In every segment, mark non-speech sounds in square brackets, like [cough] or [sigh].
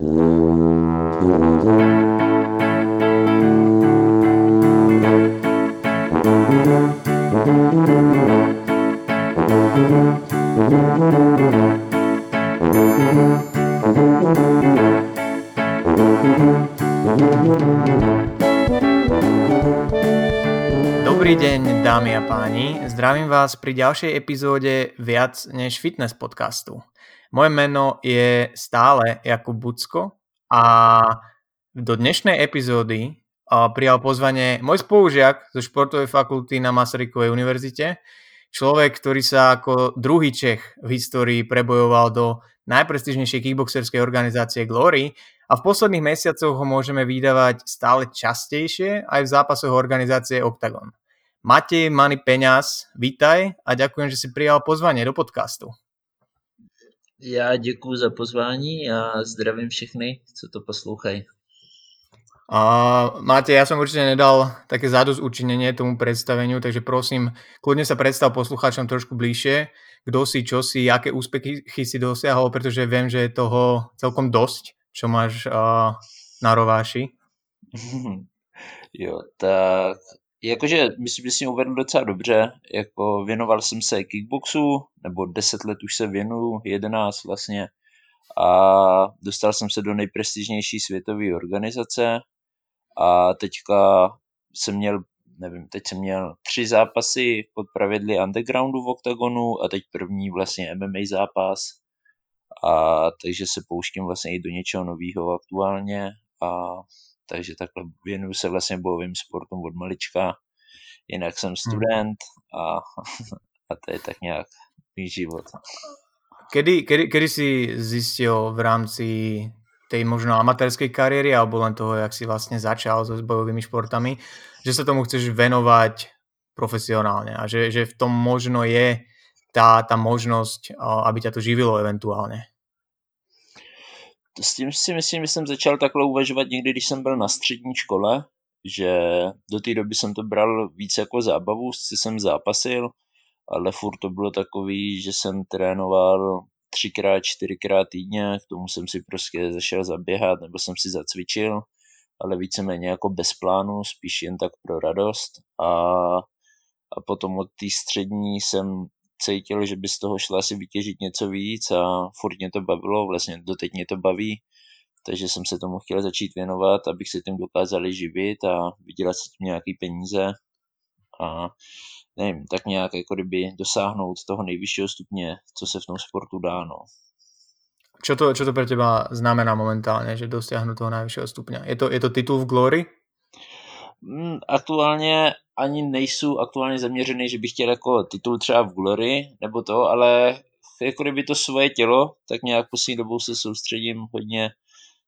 Dobrý deň, dámy a páni. Zdravím vás pri ďalšej epizóde Viac než fitness podcastu. Moje meno je stále Jakub Bucko a do dnešnej epizódy prijal pozvanie môj spolužiak zo športovej fakulty na Masarykovej univerzite, človek, ktorý sa ako druhý Čech v histórii prebojoval do najprestižnejšej kickboxerskej organizácie Glory a v posledných mesiacoch ho môžeme vydávať stále častejšie aj v zápasoch organizácie Octagon. Matej Mani Peňaz, vítaj a ďakujem, že si prijal pozvanie do podcastu. Já děkuji za pozvání a zdravím všechny, co to poslouchají. A Máte, ja som určite nedal také zadosť učinenie tomu predstaveniu, takže prosím, kľudne sa predstav poslucháčom trošku bližšie, kto si, čo si, aké úspechy si dosiahol, pretože viem, že je toho celkom dosť, čo máš uh, na rováši. [laughs] jo, tak Jakože myslím, že si uvedl docela dobře, jako věnoval jsem se kickboxu, nebo 10 let už se věnuju, 11 vlastně, a dostal jsem se do nejprestižnější světové organizace a teďka jsem měl, nevím, teď jsem měl tři zápasy pod pravidly undergroundu v OKTAGONu a teď první vlastně MMA zápas. A takže se pouštím vlastně i do něčeho nového aktuálně a takže takhle věnuju se vlastně bojovým sportům od malička. Jinak jsem hmm. student a, a to je tak nějak můj život. Kedy, kedy, kedy si zistil v rámci tej možno amatérskej kariéry alebo len toho, jak si vlastne začal so bojovými športami, že sa tomu chceš venovať profesionálne a že, že v tom možno je tá, tá možnosť, aby ťa to živilo eventuálne s tím si myslím, že jsem začal takhle uvažovat někdy, když jsem byl na střední škole, že do té doby jsem to bral víc jako zábavu, si jsem zápasil, ale furt to bylo takový, že jsem trénoval třikrát, čtyřikrát týdně, k tomu jsem si prostě zašel zaběhat nebo jsem si zacvičil, ale víceméně jako bez plánu, spíš jen tak pro radost. A, a potom od té střední jsem cítil, že by z toho šlo asi vytěžit něco víc a furt mě to bavilo, vlastně doteď mě to baví, takže jsem se tomu chtěl začít věnovat, abych se tím dokázali živit a vydělat si tím nějaký peníze a nevím, tak nějak jako kdyby dosáhnout toho nejvyššího stupně, co se v tom sportu dá, no. Čo to, čo to pre teba znamená momentálně, že dosiahnu toho nejvyššího stupně? Je to, je to titul v Glory? Mm, aktuálně ani nejsou aktuálně zaměřený, že bych chtěl jako titul třeba v Glory nebo to, ale jako kdyby to svoje tělo, tak nějak poslední dobou se soustředím hodně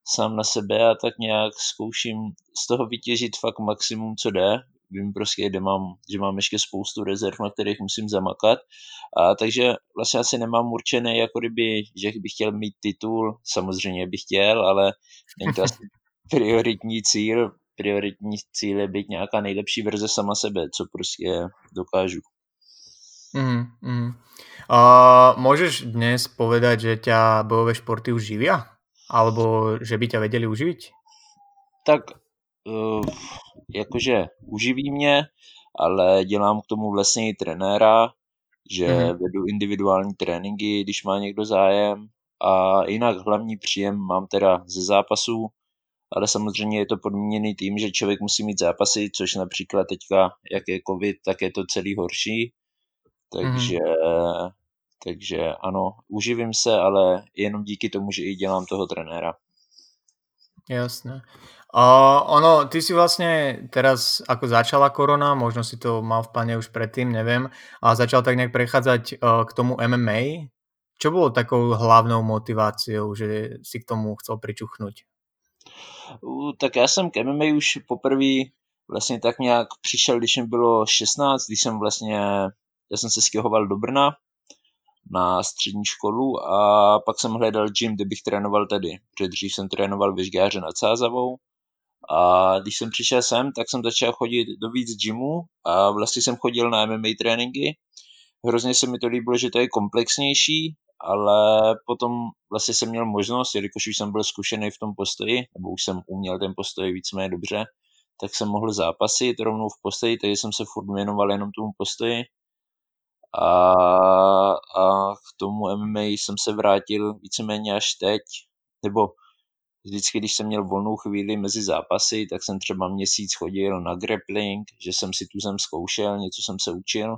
sám na sebe a tak nějak zkouším z toho vytěžit fakt maximum, co jde. Vím prostě, kde mám, že mám ještě spoustu rezerv, na kterých musím zamakat. A takže vlastně asi nemám určený, jako kdyby, že bych chtěl mít titul, samozřejmě bych chtěl, ale není to asi [laughs] prioritní cíl, prioritní cíl je být nějaká nejlepší verze sama sebe, co prostě dokážu. Mm, mm. Uh, môžeš dnes povedať, že ťa bojové športy už živia? Alebo že by ťa vedeli uživiť? Tak uh, jakože uživí mě, ale dělám k tomu vlastně i trenéra, že mm. vedu individuální tréninky, když má někdo zájem a jinak hlavní příjem mám teda ze zápasů, ale samozřejmě je to podmíněný tím, že člověk musí mít zápasy, což například teďka, jak je covid, tak je to celý horší. Takže, mm. takže ano, uživím se, ale jenom díky tomu, že i dělám toho trenéra. Jasné. Uh, ono, ty si vlastne teraz, ako začala korona, možno si to mal v pláne už predtým, neviem, a začal tak nejak prechádzať uh, k tomu MMA. Čo bolo takou hlavnou motiváciou, že si k tomu chcel pričuchnúť? Tak já jsem k MMA už poprvé vlastně tak nějak přišel, když mi bylo 16, když jsem vlastně, já jsem se stěhoval do Brna na střední školu a pak jsem hledal gym, kde bych trénoval tady, protože dřív jsem trénoval ve Žgáře nad Sázavou a když jsem přišel sem, tak jsem začal chodit do víc gymu a vlastně jsem chodil na MMA tréninky. Hrozně se mi to líbilo, že to je komplexnější ale potom vlastně jsem měl možnost, jelikož už jsem byl zkušený v tom postoji, nebo už jsem uměl ten postoj víceméně dobře, tak jsem mohl zápasit rovnou v postoji, takže jsem se furt věnoval jenom tomu postoji. A, a k tomu MMA jsem se vrátil víceméně až teď, nebo vždycky, když jsem měl volnou chvíli mezi zápasy, tak jsem třeba měsíc chodil na grappling, že jsem si tu zem zkoušel, něco jsem se učil,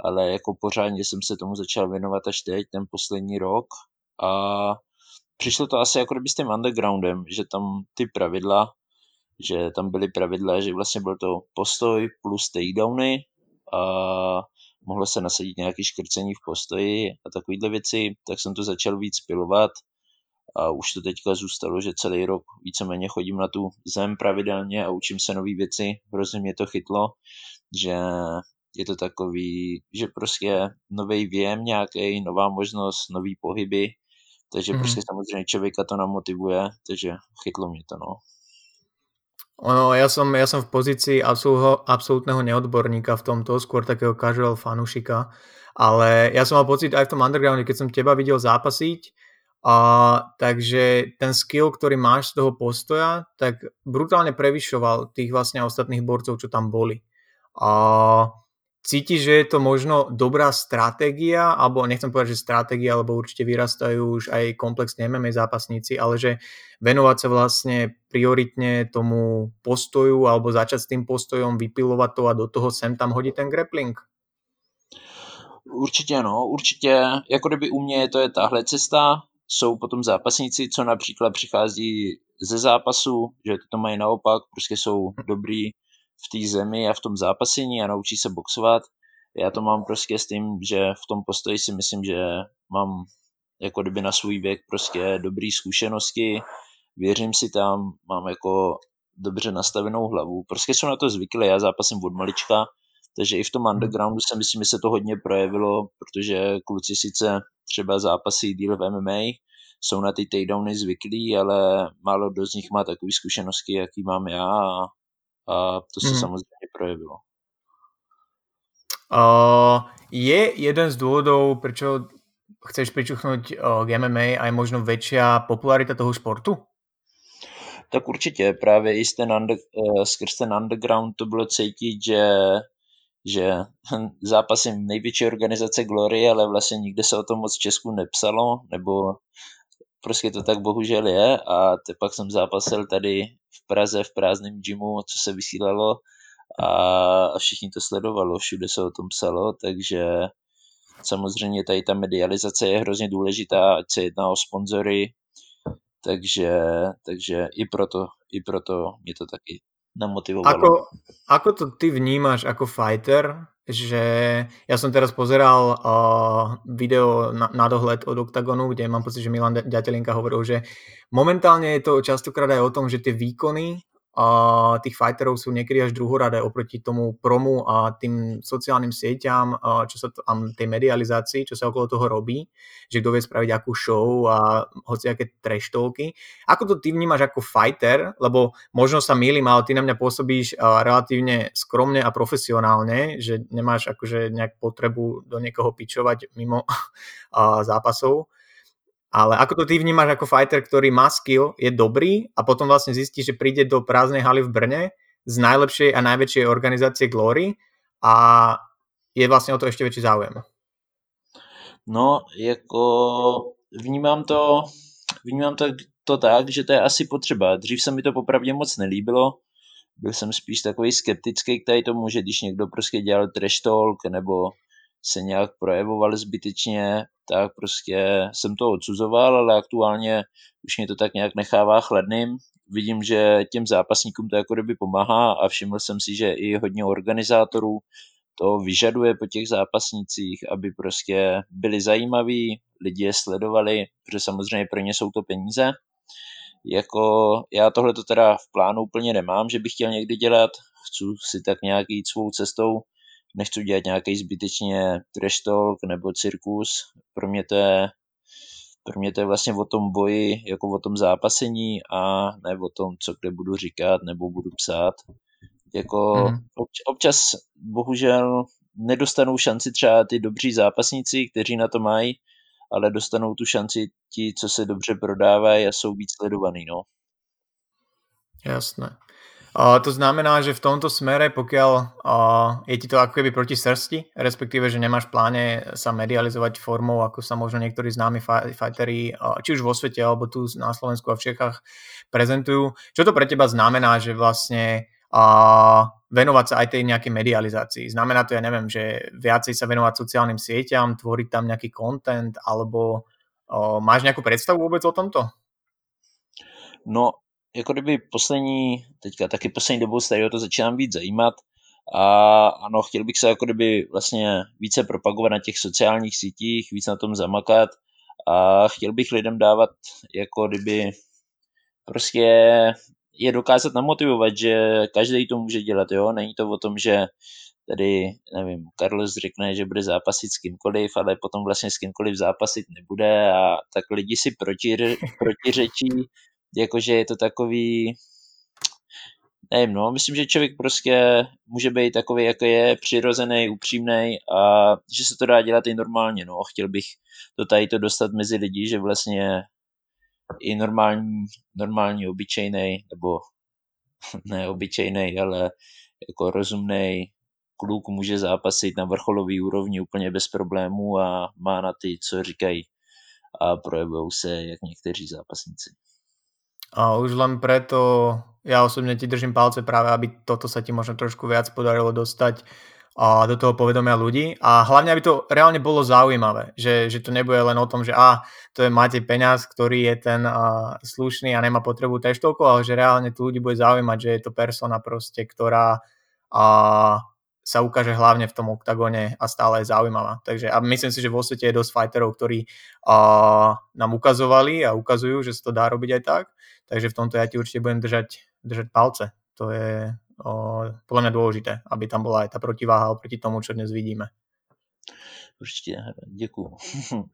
ale jako pořádně jsem se tomu začal věnovat až teď, ten poslední rok. A přišlo to asi jako kdyby s tím undergroundem, že tam ty pravidla, že tam byly pravidla, že vlastně byl to postoj plus takedowny a mohlo se nasadit nějaké škrcení v postoji a takovéhle věci, tak jsem to začal víc pilovat. A už to teďka zůstalo, že celý rok víceméně chodím na tu zem pravidelně a učím se nové věci, hrozně mě to chytlo, že je to takový, že prostě nový věm nějaký, nová možnost, nový pohyby, takže mm. prostě samozřejmě člověka to namotivuje, takže chytlo mě to, no. Ono, ja som, ja som v pozícii absolútneho neodborníka v tomto, skôr takého casual fanušika, ale ja som mal pocit aj v tom undergrounde, keď som teba videl zápasiť, a, takže ten skill, ktorý máš z toho postoja, tak brutálne prevyšoval tých vlastne ostatných borcov, čo tam boli. A cítiš, že je to možno dobrá stratégia, alebo nechcem povedať, že stratégia, lebo určite vyrastajú už aj komplexne MMA zápasníci, ale že venovať sa vlastne prioritne tomu postoju alebo začať s tým postojom, vypilovať to a do toho sem tam hodit ten grappling? Určitě no, určitě, jako kdyby u mě to je tahle cesta, jsou potom zápasníci, co například přichází ze zápasu, že to mají naopak, prostě jsou dobrý v té zemi a v tom zápasení a naučí se boxovat. Já to mám prostě s tím, že v tom postoji si myslím, že mám jako kdyby na svůj věk prostě dobré zkušenosti, věřím si tam, mám jako dobře nastavenou hlavu. Prostě jsem na to zvyklý, já zápasím od malička, takže i v tom undergroundu si myslím, že se to hodně projevilo, protože kluci sice třeba zápasí díl v MMA, jsou na ty takedowny zvyklí, ale málo kdo z nich má takové zkušenosti, jaký mám já a a to se hmm. samozřejmě projevilo. Uh, je jeden z dôvodov, prečo chceš pričuchnúť uh, k MMA aj možno väčšia popularita toho športu? Tak určitě, právě i ten under, uh, skrz ten underground to bylo cítit, že, že [laughs] zápasím největší organizace Glory, ale vlastně nikde se o tom moc v Česku nepsalo, nebo prostě to tak bohužel je a te pak jsem zápasil tady v Praze v prázdném gymu, co se vysílalo a všichni to sledovalo, všude se o tom psalo, takže samozřejmě tady ta medializace je hrozně důležitá, ať se jedná o sponzory, takže, takže i proto, i proto mě to taky namotivovalo. Ako, ako to ty vnímáš ako fighter, že ja som teraz pozeral uh, video na, na dohľad od Octagonu, kde mám pocit, že Milan Ďatelinka hovoril, že momentálne je to častokrát aj o tom, že tie výkony a tých fighterov sú niekedy až druhoradé oproti tomu promu a tým sociálnym sieťam, a čo sa a tej medializácii, čo sa okolo toho robí, že kto vie spraviť akú show a hociaké treštovky. Ako to ty vnímaš ako fighter, lebo možno sa mýlim, ale ty na mňa pôsobíš relatívne skromne a profesionálne, že nemáš akože nejak potrebu do niekoho pičovať mimo [laughs] zápasov ale ako to ty vnímaš ako fighter, ktorý má skill, je dobrý a potom vlastne zistí, že príde do prázdnej haly v Brne z najlepšej a najväčšej organizácie Glory a je vlastně o to ještě větší záujem. No, jako vnímám to, vnímám to, to tak, že to je asi potřeba. Dřív se mi to popravdě moc nelíbilo. Byl jsem spíš takový skeptický k tady tomu, že když někdo prostě dělal trash talk nebo se nějak projevoval zbytečně, tak prostě jsem to odsuzoval, ale aktuálně už mě to tak nějak nechává chladným. Vidím, že těm zápasníkům to jako kdyby pomáhá a všiml jsem si, že i hodně organizátorů to vyžaduje po těch zápasnících, aby prostě byli zajímaví, lidi je sledovali, protože samozřejmě pro ně jsou to peníze. Jako já tohle to teda v plánu úplně nemám, že bych chtěl někdy dělat, chci si tak nějak jít svou cestou, nechci dělat nějaký zbytečně trash talk nebo cirkus. Pro mě to je pro mě to je vlastně o tom boji, jako o tom zápasení a ne o tom, co kde budu říkat nebo budu psát. Jako mm. občas bohužel nedostanou šanci třeba ty dobří zápasníci, kteří na to mají ale dostanou tu šanci ti, co se dobře prodávají a jsou víc sledovaný, no. Jasné. To znamená, že v tomto smere, pokiaľ uh, je ti to ako keby proti srsti, respektíve, že nemáš pláne sa medializovať formou, ako sa možno niektorí známi fighteri, uh, či už vo svete, alebo tu na Slovensku a v Čechách prezentujú. Čo to pre teba znamená, že vlastne uh, venovať sa aj tej nejakej medializácii? Znamená to, ja neviem, že viacej sa venovať sociálnym sieťam, tvoriť tam nejaký content, alebo uh, máš nejakú predstavu vôbec o tomto? No, jako kdyby poslední, teďka taky poslední dobou se tady o to začínám víc zajímat a ano, chtěl bych se jako kdyby vlastně více propagovat na těch sociálních sítích, víc na tom zamakat a chtěl bych lidem dávat jako kdyby prostě je dokázat namotivovat, že každý to může dělat, jo, není to o tom, že tady, nevím, Carlos řekne, že bude zápasit s kýmkoliv, ale potom vlastně s kýmkoliv zápasit nebude a tak lidi si protiřečí jakože je to takový, nevím, no, myslím, že člověk prostě může být takový, jako je, přirozený, upřímný a že se to dá dělat i normálně, no. Chtěl bych to tady to dostat mezi lidi, že vlastně i normální, normální obyčejný, nebo [laughs] ne obyčejný, ale jako rozumný kluk může zápasit na vrcholový úrovni úplně bez problémů a má na ty, co říkají a projevují se jak někteří zápasníci. A už len preto ja osobne ti držím palce práve, aby toto sa ti možno trošku viac podarilo dostať a do toho povedomia ľudí a hlavne, aby to reálne bolo zaujímavé, že, že to nebude len o tom, že a to je máte peniaz, ktorý je ten a, slušný a nemá potrebu teštolku, ale že reálne tu ľudí bude zaujímať, že je to persona proste, ktorá a, sa ukáže hlavne v tom oktagone a stále je zaujímavá. Takže a myslím si, že vo svete je dosť fighterov, ktorí a, nám ukazovali a ukazujú, že sa to dá robiť aj tak. Takže v tomto ja ti určite budem držať, držať palce. To je o, podľa mňa dôležité, aby tam bola aj tá protiváha oproti tomu, čo dnes vidíme. Určite, ďakujem. [laughs]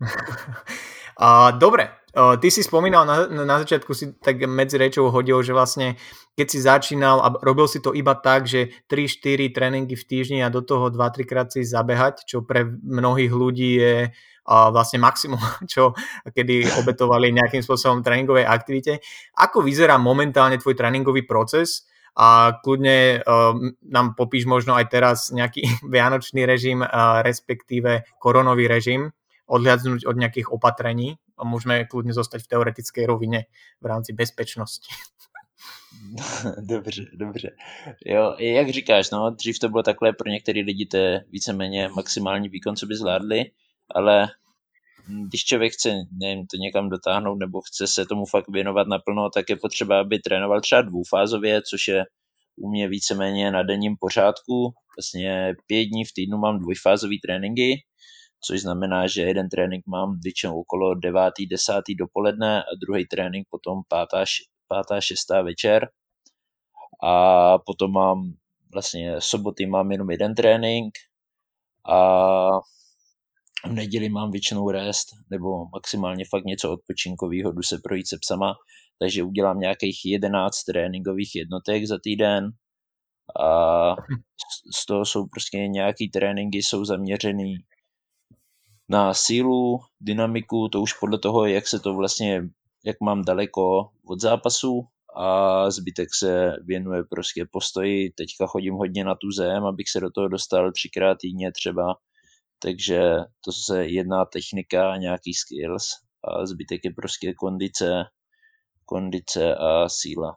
A, dobre, ty si spomínal na, na začiatku si tak medzi rečou hodil, že vlastne keď si začínal a robil si to iba tak, že 3-4 tréningy v týždni a do toho 2-3 krát si zabehať, čo pre mnohých ľudí je a vlastne maximum, [laughs] čo kedy obetovali nejakým spôsobom tréningovej aktivite. Ako vyzerá momentálne tvoj tréningový proces? A kľudne uh, nám popíš možno aj teraz nejaký [laughs] vianočný režim, uh, respektíve koronový režim, odhľadnúť od nejakých opatrení a môžeme kľudne zostať v teoretickej rovine v rámci bezpečnosti. [laughs] Dobře, dobře. Jo, jak říkáš, no, dřív to bylo takhle, pro některé lidi to je víceméně maximální výkon, co by zvládli, ale když člověk chce nevím, to někam dotáhnout nebo chce se tomu fakt věnovat naplno, tak je potřeba, aby trénoval třeba dvoufázově, což je u mě víceméně na denním pořádku. Vlastně pět dní v týdnu mám dvojfázové tréninky, což znamená, že jeden trénink mám většinou okolo 9. 10. dopoledne a druhý trénink potom 5. 5. 6. večer. A potom mám vlastně soboty mám jenom jeden trénink a v neděli mám většinou rest nebo maximálně fakt něco odpočinkového, jdu se projít se psama, takže udělám nějakých 11 tréninkových jednotek za týden a z toho jsou prostě nějaký tréninky jsou zaměřený na sílu, dynamiku, to už podle toho, jak se to vlastně, jak mám daleko od zápasu a zbytek se věnuje prostě postoji. Teďka chodím hodně na tu zem, abych se do toho dostal třikrát týdně třeba, takže to se jedná technika a nějaký skills a zbytek je prostě kondice, kondice a síla.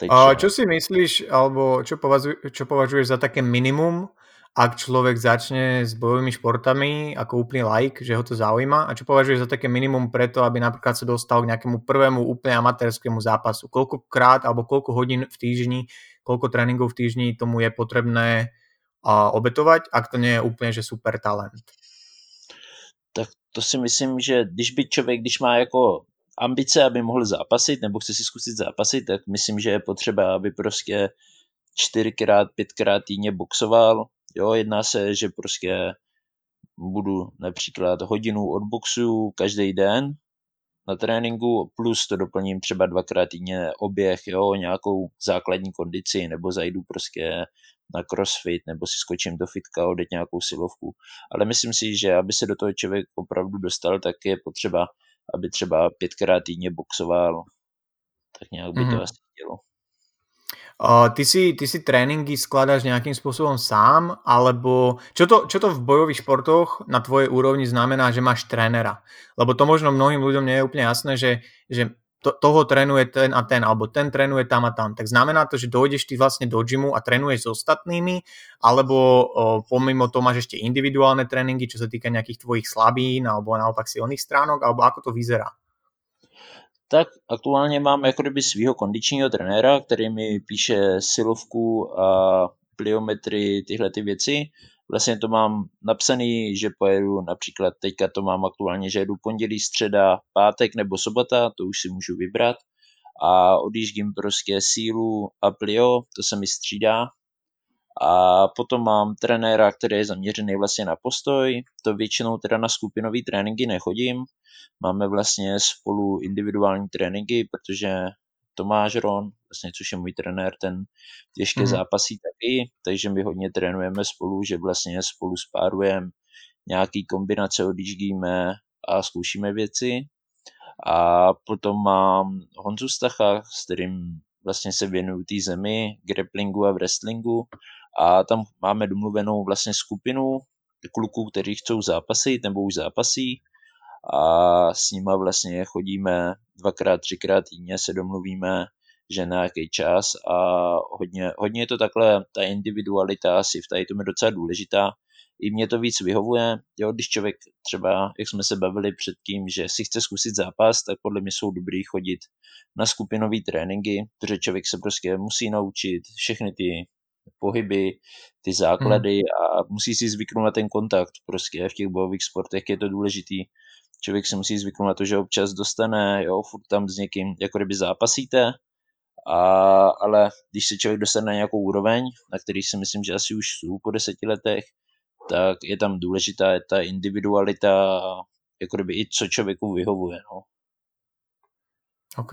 Takže... A čo si myslíš, alebo čo, považuj, čo považuješ za také minimum, ak človek začne s bojovými športami ako úplný like, že ho to zaujíma a čo považuješ za také minimum preto, aby napríklad sa dostal k nejakému prvému úplne amatérskému zápasu? Koľkokrát alebo koľko hodín v týždni, koľko tréningov v týždni tomu je potrebné a obetovať, ak to nie je úplně, že super talent. Tak to si myslím, že když by člověk, když má jako ambice, aby mohl zápasit, nebo chce si zkusit zápasit, tak myslím, že je potřeba, aby prostě čtyřikrát, pětkrát týdně boxoval. Jo, jedná se, že prostě budu například hodinu od boxu každý den, na tréninku, plus to doplním třeba dvakrát týdně oběh, jo, nějakou základní kondici, nebo zajdu prostě na crossfit, nebo si skočím do fitka, odjet nějakou silovku. Ale myslím si, že aby se do toho člověk opravdu dostal, tak je potřeba, aby třeba pětkrát týdně boxoval, tak nějak by to mm-hmm. asi dělo. Uh, ty, si, ty si tréningy skladáš nejakým spôsobom sám, alebo čo to, čo to v bojových športoch na tvojej úrovni znamená, že máš trénera? Lebo to možno mnohým ľuďom nie je úplne jasné, že, že to, toho trénuje ten a ten, alebo ten trénuje tam a tam. Tak znamená to, že dojdeš ty vlastne do gymu a trénuješ s ostatnými, alebo o, pomimo toho máš ešte individuálne tréningy, čo sa týka nejakých tvojich slabín, alebo naopak silných stránok, alebo ako to vyzerá? tak aktuálně mám jako kdyby svého kondičního trenéra, který mi píše silovku a pliometry, tyhle ty věci. Vlastně to mám napsaný, že pojedu například teďka to mám aktuálně, že jedu pondělí, středa, pátek nebo sobota, to už si můžu vybrat. A odjíždím prostě sílu a plio, to se mi střídá. A potom mám trenéra, který je zaměřený vlastně na postoj, to většinou teda na skupinový tréninky nechodím, Máme vlastně spolu individuální tréninky, protože Tomáš Ron, vlastně, což je můj trenér, ten těžké mm. zápasí taky, takže my hodně trénujeme spolu, že vlastně spolu spárujeme, nějaký kombinace odjíždíme a zkoušíme věci. A potom mám Honzu Stacha, s kterým vlastně se věnuju té zemi, grapplingu a wrestlingu a tam máme domluvenou vlastně skupinu kluků, kteří chcou zápasit nebo už zápasí a s nima vlastně chodíme dvakrát, třikrát týdně, se domluvíme, že na jaký čas a hodně, hodně je to takhle, ta individualita asi v tady tom je docela důležitá. I mě to víc vyhovuje, jo, když člověk třeba, jak jsme se bavili předtím, že si chce zkusit zápas, tak podle mě jsou dobrý chodit na skupinové tréninky, protože člověk se prostě musí naučit všechny ty pohyby, ty základy hmm. a musí si zvyknout na ten kontakt prostě v těch bojových sportech je to důležitý člověk si musí zvyknout na to, že občas dostane, jo, furt tam s někým, jako kdyby zápasíte, a, ale když se člověk dostane na nějakou úroveň, na který si myslím, že asi už jsou po deseti letech, tak je tam důležitá je ta individualita, jako kdyby i co člověku vyhovuje. No. OK.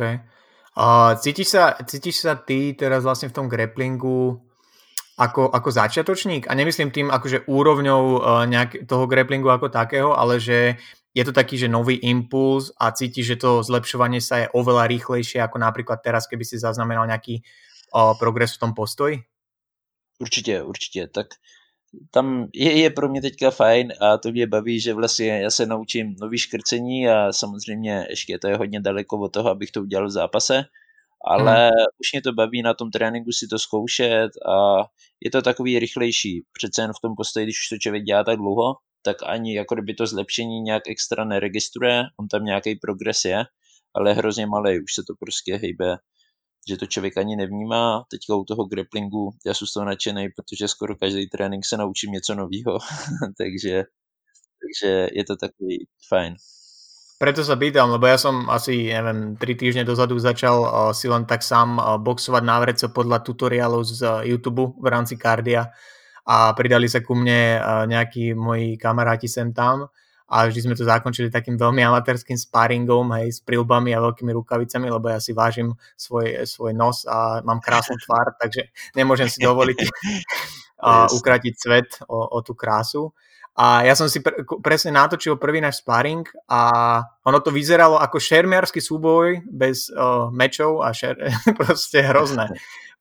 Uh, cítiš, sa, cítiš sa ty teraz vlastne v tom grapplingu ako, ako začiatočník? A nemyslím tým akože úrovňou uh, nejak, toho grapplingu ako takého, ale že je to taký, že nový impuls a cítiš, že to zlepšovanie sa je oveľa rýchlejšie ako napríklad teraz, keby si zaznamenal nejaký uh, progres v tom postoji? Určitě, určitě. Tak tam je, je pro mě teďka fajn a to mě baví, že vlastně já se naučím nový škrcení a samozřejmě ještě to je hodně daleko od toho, abych to udělal v zápase, ale hmm. už mě to baví na tom tréninku si to zkoušet a je to takový rychlejší. Přece jen v tom postoji, když už to člověk dělá tak dlouho, tak ani jako kdyby to zlepšení nějak extra neregistruje, on tam nějaký progres je, ale je hrozně malý, už se to prostě hejbe, že to člověk ani nevnímá. Teďka u toho grapplingu já jsem z toho nadšený, protože skoro každý trénink se naučím něco nového, [laughs] takže, takže je to takový fajn. Preto sa pýtam, lebo ja som asi, neviem, 3 týždne dozadu začal uh, si len tak sám uh, boxovať návreco podľa tutoriálov z uh, YouTube v rámci kardia a pridali sa ku mne nejakí moji kamaráti sem tam a vždy sme to zakončili takým veľmi amatérským sparingom, hej, s prilbami a veľkými rukavicami, lebo ja si vážim svoj, svoj nos a mám krásnu [laughs] tvár, takže nemôžem si dovoliť [laughs] a ukratiť svet o, o tú krásu. A ja som si pre, presne natočil prvý náš sparring a ono to vyzeralo ako šermiarský súboj bez uh, mečov a šer, [laughs] proste hrozné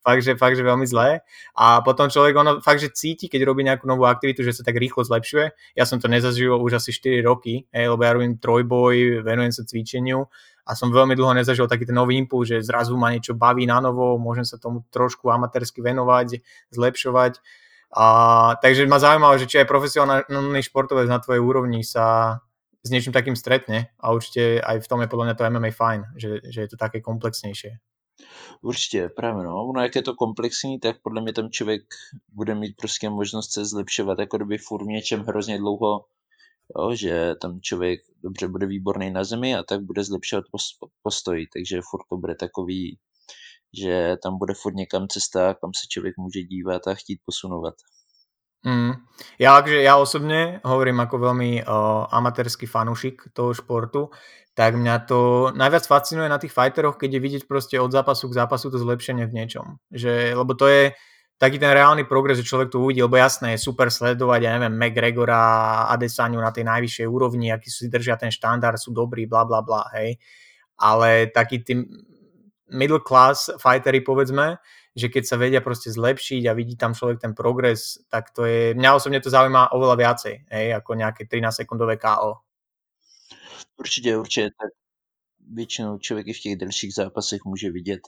fakt, že, fakt, že veľmi zlé. A potom človek ono fakt, že cíti, keď robí nejakú novú aktivitu, že sa tak rýchlo zlepšuje. Ja som to nezažil už asi 4 roky, hej, lebo ja robím trojboj, venujem sa cvičeniu a som veľmi dlho nezažil taký ten nový impuls, že zrazu ma niečo baví na novo, môžem sa tomu trošku amatérsky venovať, zlepšovať. A, takže ma zaujímalo, že či aj profesionálny športovec na tvojej úrovni sa s niečím takým stretne a určite aj v tom je podľa mňa to MMA fajn, že, že je to také komplexnejšie. Určitě, právě no. Ono, jak je to komplexní, tak podle mě tam člověk bude mít prostě možnost se zlepšovat, jako kdyby furt něčem hrozně dlouho, jo, že tam člověk dobře bude výborný na zemi a tak bude zlepšovat postoj, takže furt to bude takový, že tam bude furt někam cesta, kam se člověk může dívat a chtít posunovat. Mm. Ja, akže ja osobne hovorím ako veľmi uh, amatérský fanúšik toho športu, tak mňa to najviac fascinuje na tých fighteroch, keď je vidieť proste od zápasu k zápasu to zlepšenie v niečom. Že, lebo to je taký ten reálny progres, že človek to uvidí, lebo jasné, je super sledovať, ja neviem, McGregora, Adesaniu na tej najvyššej úrovni, aký si držia ten štandard, sú dobrí, bla bla bla, hej. Ale taký tým middle class fightery, povedzme, že keď sa vedia proste zlepšiť a vidí tam človek ten progres, tak to je, mňa osobne to zaujíma oveľa viacej, hej, ako nejaké 13 sekundové KO. Určitě, určitě, tak většinou člověk i v těch delších zápasech může vidět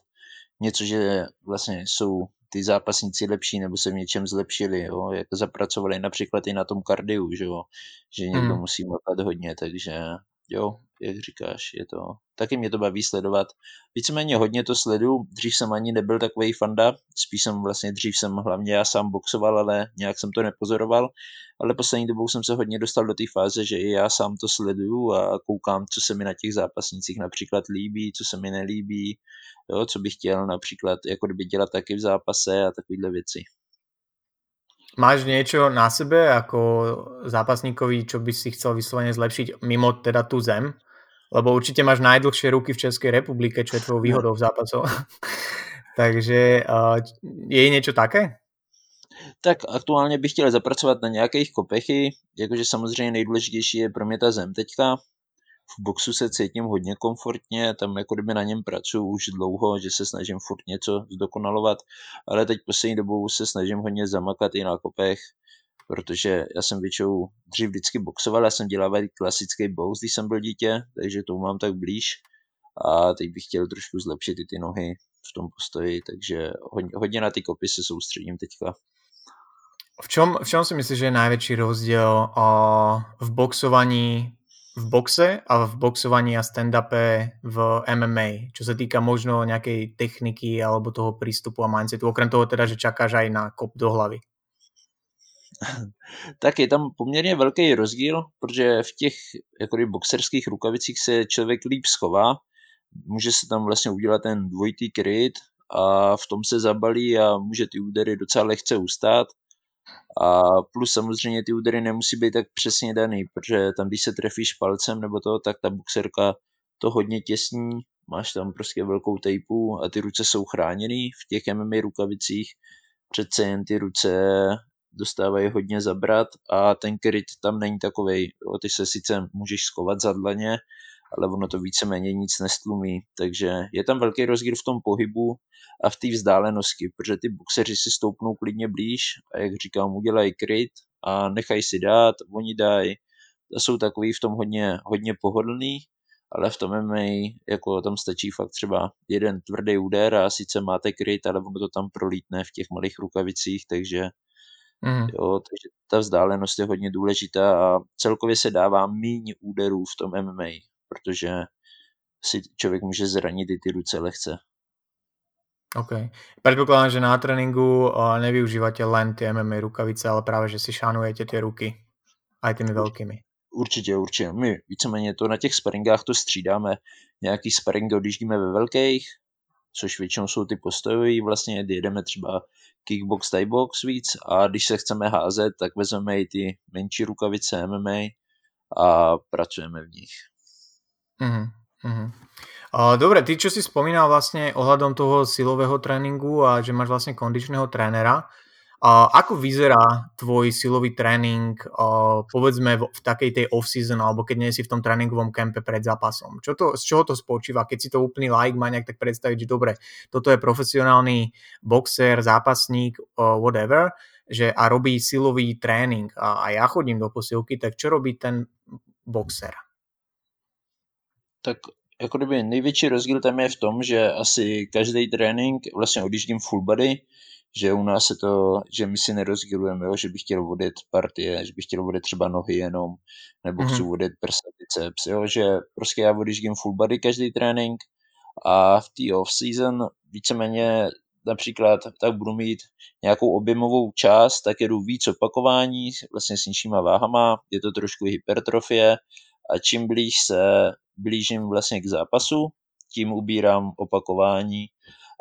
něco, že vlastně jsou ty zápasníci lepší nebo se v něčem zlepšili, jo? jak zapracovali například i na tom kardiu, že, jo? že někdo hmm. musí makat hodně, takže jo, jak říkáš, je to, taky mě to baví sledovat. Víceméně hodně to sledu, dřív jsem ani nebyl takový fanda, spíš jsem vlastně dřív jsem hlavně já sám boxoval, ale nějak jsem to nepozoroval, ale poslední dobou jsem se hodně dostal do té fáze, že i já sám to sleduju a koukám, co se mi na těch zápasnících například líbí, co se mi nelíbí, jo, co bych chtěl například jako kdyby dělat taky v zápase a takovéhle věci. Máš niečo na sebe ako zápasníkovi, čo by si chcel vyslovene zlepšiť mimo teda tú zem? Lebo určite máš najdlhšie ruky v Českej republike, čo je tvojou výhodou v zápasoch. [laughs] Takže uh, je niečo také? Tak aktuálně bych chtěl zapracovat na nějakých kopechy, jakože samozřejmě nejdůležitější je pro mě ta zem teďka, v boxu se cítím hodně komfortně, tam jako kdyby na něm pracuji už dlouho, že se snažím furt něco zdokonalovat, ale teď poslední dobou se snažím hodně zamakat i na kopech, protože já jsem většinou dřív vždycky boxoval, já jsem dělával klasický box, když jsem byl dítě, takže to mám tak blíž a teď bych chtěl trošku zlepšit i ty nohy v tom postoji, takže hodně, hodně na ty kopy se soustředím teďka. V čom, v čom si myslíš, že je najväčší rozdiel o, v boxovaní v boxe a v boxovaní a stand-upe v MMA, čo sa týka možno nejakej techniky alebo toho prístupu a mindsetu, okrem toho teda, že čakáš aj na kop do hlavy. Tak je tam poměrně velký rozdíl, protože v těch jako boxerských rukavicích se člověk líp schová, může se tam vlastně udělat ten dvojitý kryt a v tom se zabalí a může ty údery docela lehce ustát. A plus samozřejmě ty údery nemusí být tak přesně daný, protože tam, když se trefíš palcem nebo to, tak ta boxerka to hodně těsní, máš tam prostě velkou tejpu a ty ruce jsou chráněný v těch MMA rukavicích. Přece jen ty ruce dostávají hodně zabrat a ten kryt tam není takovej. Jo, ty se sice můžeš skovat za dlaně, ale ono to víceméně nic nestlumí. Takže je tam velký rozdíl v tom pohybu a v té vzdálenosti, protože ty boxeři si stoupnou klidně blíž a jak říkám, udělají kryt a nechají si dát, oni dají. To jsou takový v tom hodně, hodně pohodlný, ale v tom MMA jako tam stačí fakt třeba jeden tvrdý úder a sice máte kryt, ale ono to tam prolítne v těch malých rukavicích, takže Mm. Jo, takže ta vzdálenost je hodně důležitá a celkově se dává méně úderů v tom MMA protože si člověk může zranit i ty ruce lehce. OK. Predpokladám, že na tréninku nevyužívate len ty MMA rukavice, ale právě, že si šánujete ty ruky aj těmi velkými. Určitě, určitě. My víceméně to na těch sparingách to střídáme. Nějaký sparing odjíždíme ve velkých, což většinou jsou ty postojové, vlastně jedeme třeba kickbox, thai box víc a když se chceme házet, tak vezmeme i ty menší rukavice MMA a pracujeme v nich. Uh-huh, uh-huh. Dobre, ty čo si spomínal vlastne ohľadom toho silového tréningu a že máš vlastne kondičného trénera, ako vyzerá tvoj silový tréning, a povedzme v, v takej tej off-season, alebo keď nie si v tom tréningovom kempe pred zápasom? Čo to, z čoho to spočíva? Keď si to úplný like má nejak tak predstaviť, že dobre, toto je profesionálny boxer, zápasník, uh, whatever, že a robí silový tréning a, a ja chodím do posilky, tak čo robí ten boxer? tak jako kdyby největší rozdíl tam je v tom, že asi každý trénink vlastně odjíždím full body, že u nás se to, že my si nerozdělujeme, jo, že bych chtěl vodit partie, že bych chtěl vodit třeba nohy jenom, nebo mm-hmm. chci vodit prsa, biceps, jo, že prostě já odjíždím full body každý trénink a v té off-season víceméně například tak budu mít nějakou objemovou část, tak jedu víc opakování, vlastně s nižšíma váhama, je to trošku hypertrofie a čím blíž se blížím vlastně k zápasu, tím ubírám opakování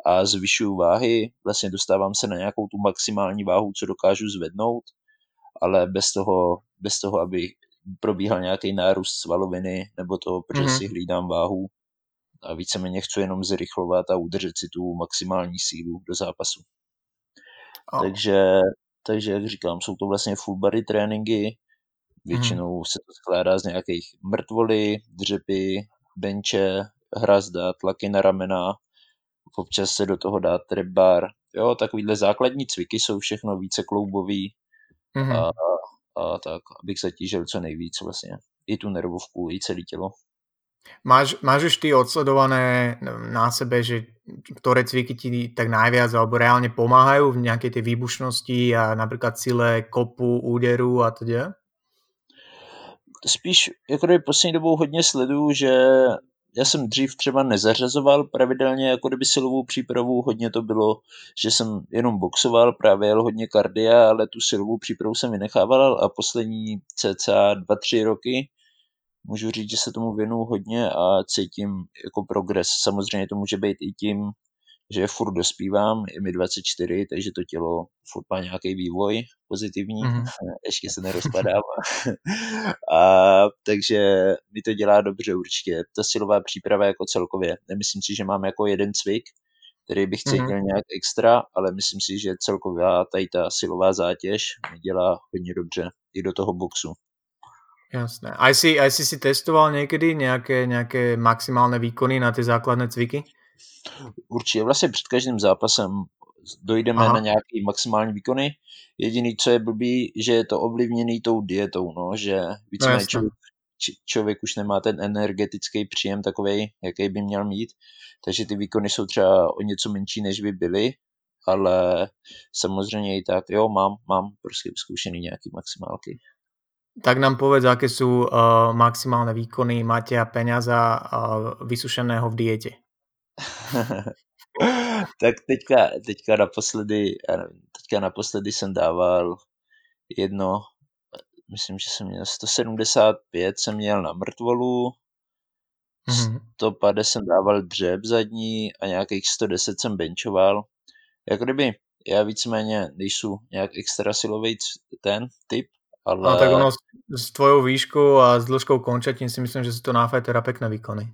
a zvyšuju váhy, vlastně dostávám se na nějakou tu maximální váhu, co dokážu zvednout ale bez toho, bez toho, aby probíhal nějaký nárůst svaloviny nebo to, protože mm-hmm. si hlídám váhu a víceméně chci jenom zrychlovat a udržet si tu maximální sílu do zápasu. Oh. Takže, takže, jak říkám, jsou to vlastně full body tréninky, většinou mm. se to skládá z nějakých mrtvoly, dřepy, benče, hrazda, tlaky na ramena, občas se do toho dá trap bar. Jo, takovýhle základní cviky jsou všechno více kloubový mm-hmm. a, a tak, abych zatížil co nejvíc vlastně. I tu nervovku, i celé tělo. Máš, máš už ty odsledované na sebe, že ktoré cviky ti tak najviac alebo reálne pomáhajú v nejakej tej výbušnosti a napríklad sile kopu, úderu a teda? Spíš jako poslední dobou hodně sleduju, že já jsem dřív třeba nezařazoval pravidelně jako kdyby silovou přípravu, hodně to bylo, že jsem jenom boxoval, právě jel hodně kardia, ale tu silovou přípravu jsem vynechával a poslední cca 2-3 roky můžu říct, že se tomu věnuju hodně a cítím jako progres. Samozřejmě to může být i tím, že furt dospívám, je mi 24, takže to tělo furt má nějaký vývoj pozitivní, mm-hmm. [laughs] ještě se nerozpadám. [laughs] a, takže mi to dělá dobře určitě. Ta silová příprava jako celkově. Nemyslím si, že mám jako jeden cvik, který bych cítil mm-hmm. nějak extra, ale myslím si, že celková tady ta silová zátěž mi dělá hodně dobře i do toho boxu. Jasné. Aj si, aj si si testoval někdy nějaké, nějaké maximální výkony na ty základné cviky? Určitě, vlastně před každým zápasem dojdeme Aha. na nějaké maximální výkony. Jediný, co je blbý, že je to ovlivněný tou dietou, no, že víceméně no, člověk, člověk už nemá ten energetický příjem takový, jaký by měl mít, takže ty výkony jsou třeba o něco menší, než by byly, ale samozřejmě i tak, jo, mám, mám prostě vyzkoušený nějaký maximálky. Tak nám povedz, aké sú uh, maximálne výkony Matia Peňaza uh, vysušeného v diete. [laughs] tak teďka, teďka naposledy, teďka naposledy jsem dával jedno, myslím, že jsem měl 175 jsem měl na mrtvolu, mm-hmm. 150 jsem dával dřeb zadní a nějakých 110 jsem benčoval. Jako kdyby já víceméně nejsou nějak extra silový ten typ, ale... No tak ono s tvojou výškou a s dĺžkou končatín si myslím, že si to na fightera pekné výkony.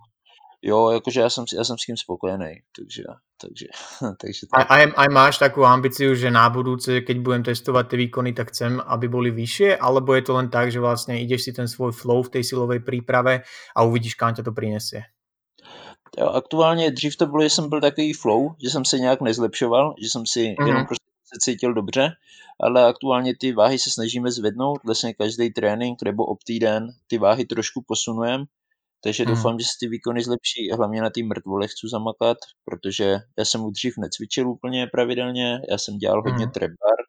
Jo, jakože já jsem, já jsem s tím spokojený, takže, takže, [laughs] takže tak. Aj, aj máš takú ambíciu, že na budúce, keď budem testovať tie výkony, tak chcem, aby boli vyššie, alebo je to len tak, že vlastne ideš si ten svoj flow v tej silovej príprave a uvidíš, kam ťa to prinesie? Jo, aktuálně dřív to bylo, že jsem byl takový flow, že jsem se nějak nezlepšoval, že jsem si mm-hmm. jenom prostě se cítil dobře, ale aktuálně ty váhy se snažíme zvednout, vlastně každý trénink nebo ob týden ty váhy trošku posunujeme, takže hmm. doufám, že se ty výkony zlepší. Hlavně na té mrtvole chci zamakat, protože já jsem u dřív necvičil úplně pravidelně, já jsem dělal hmm. hodně trebar,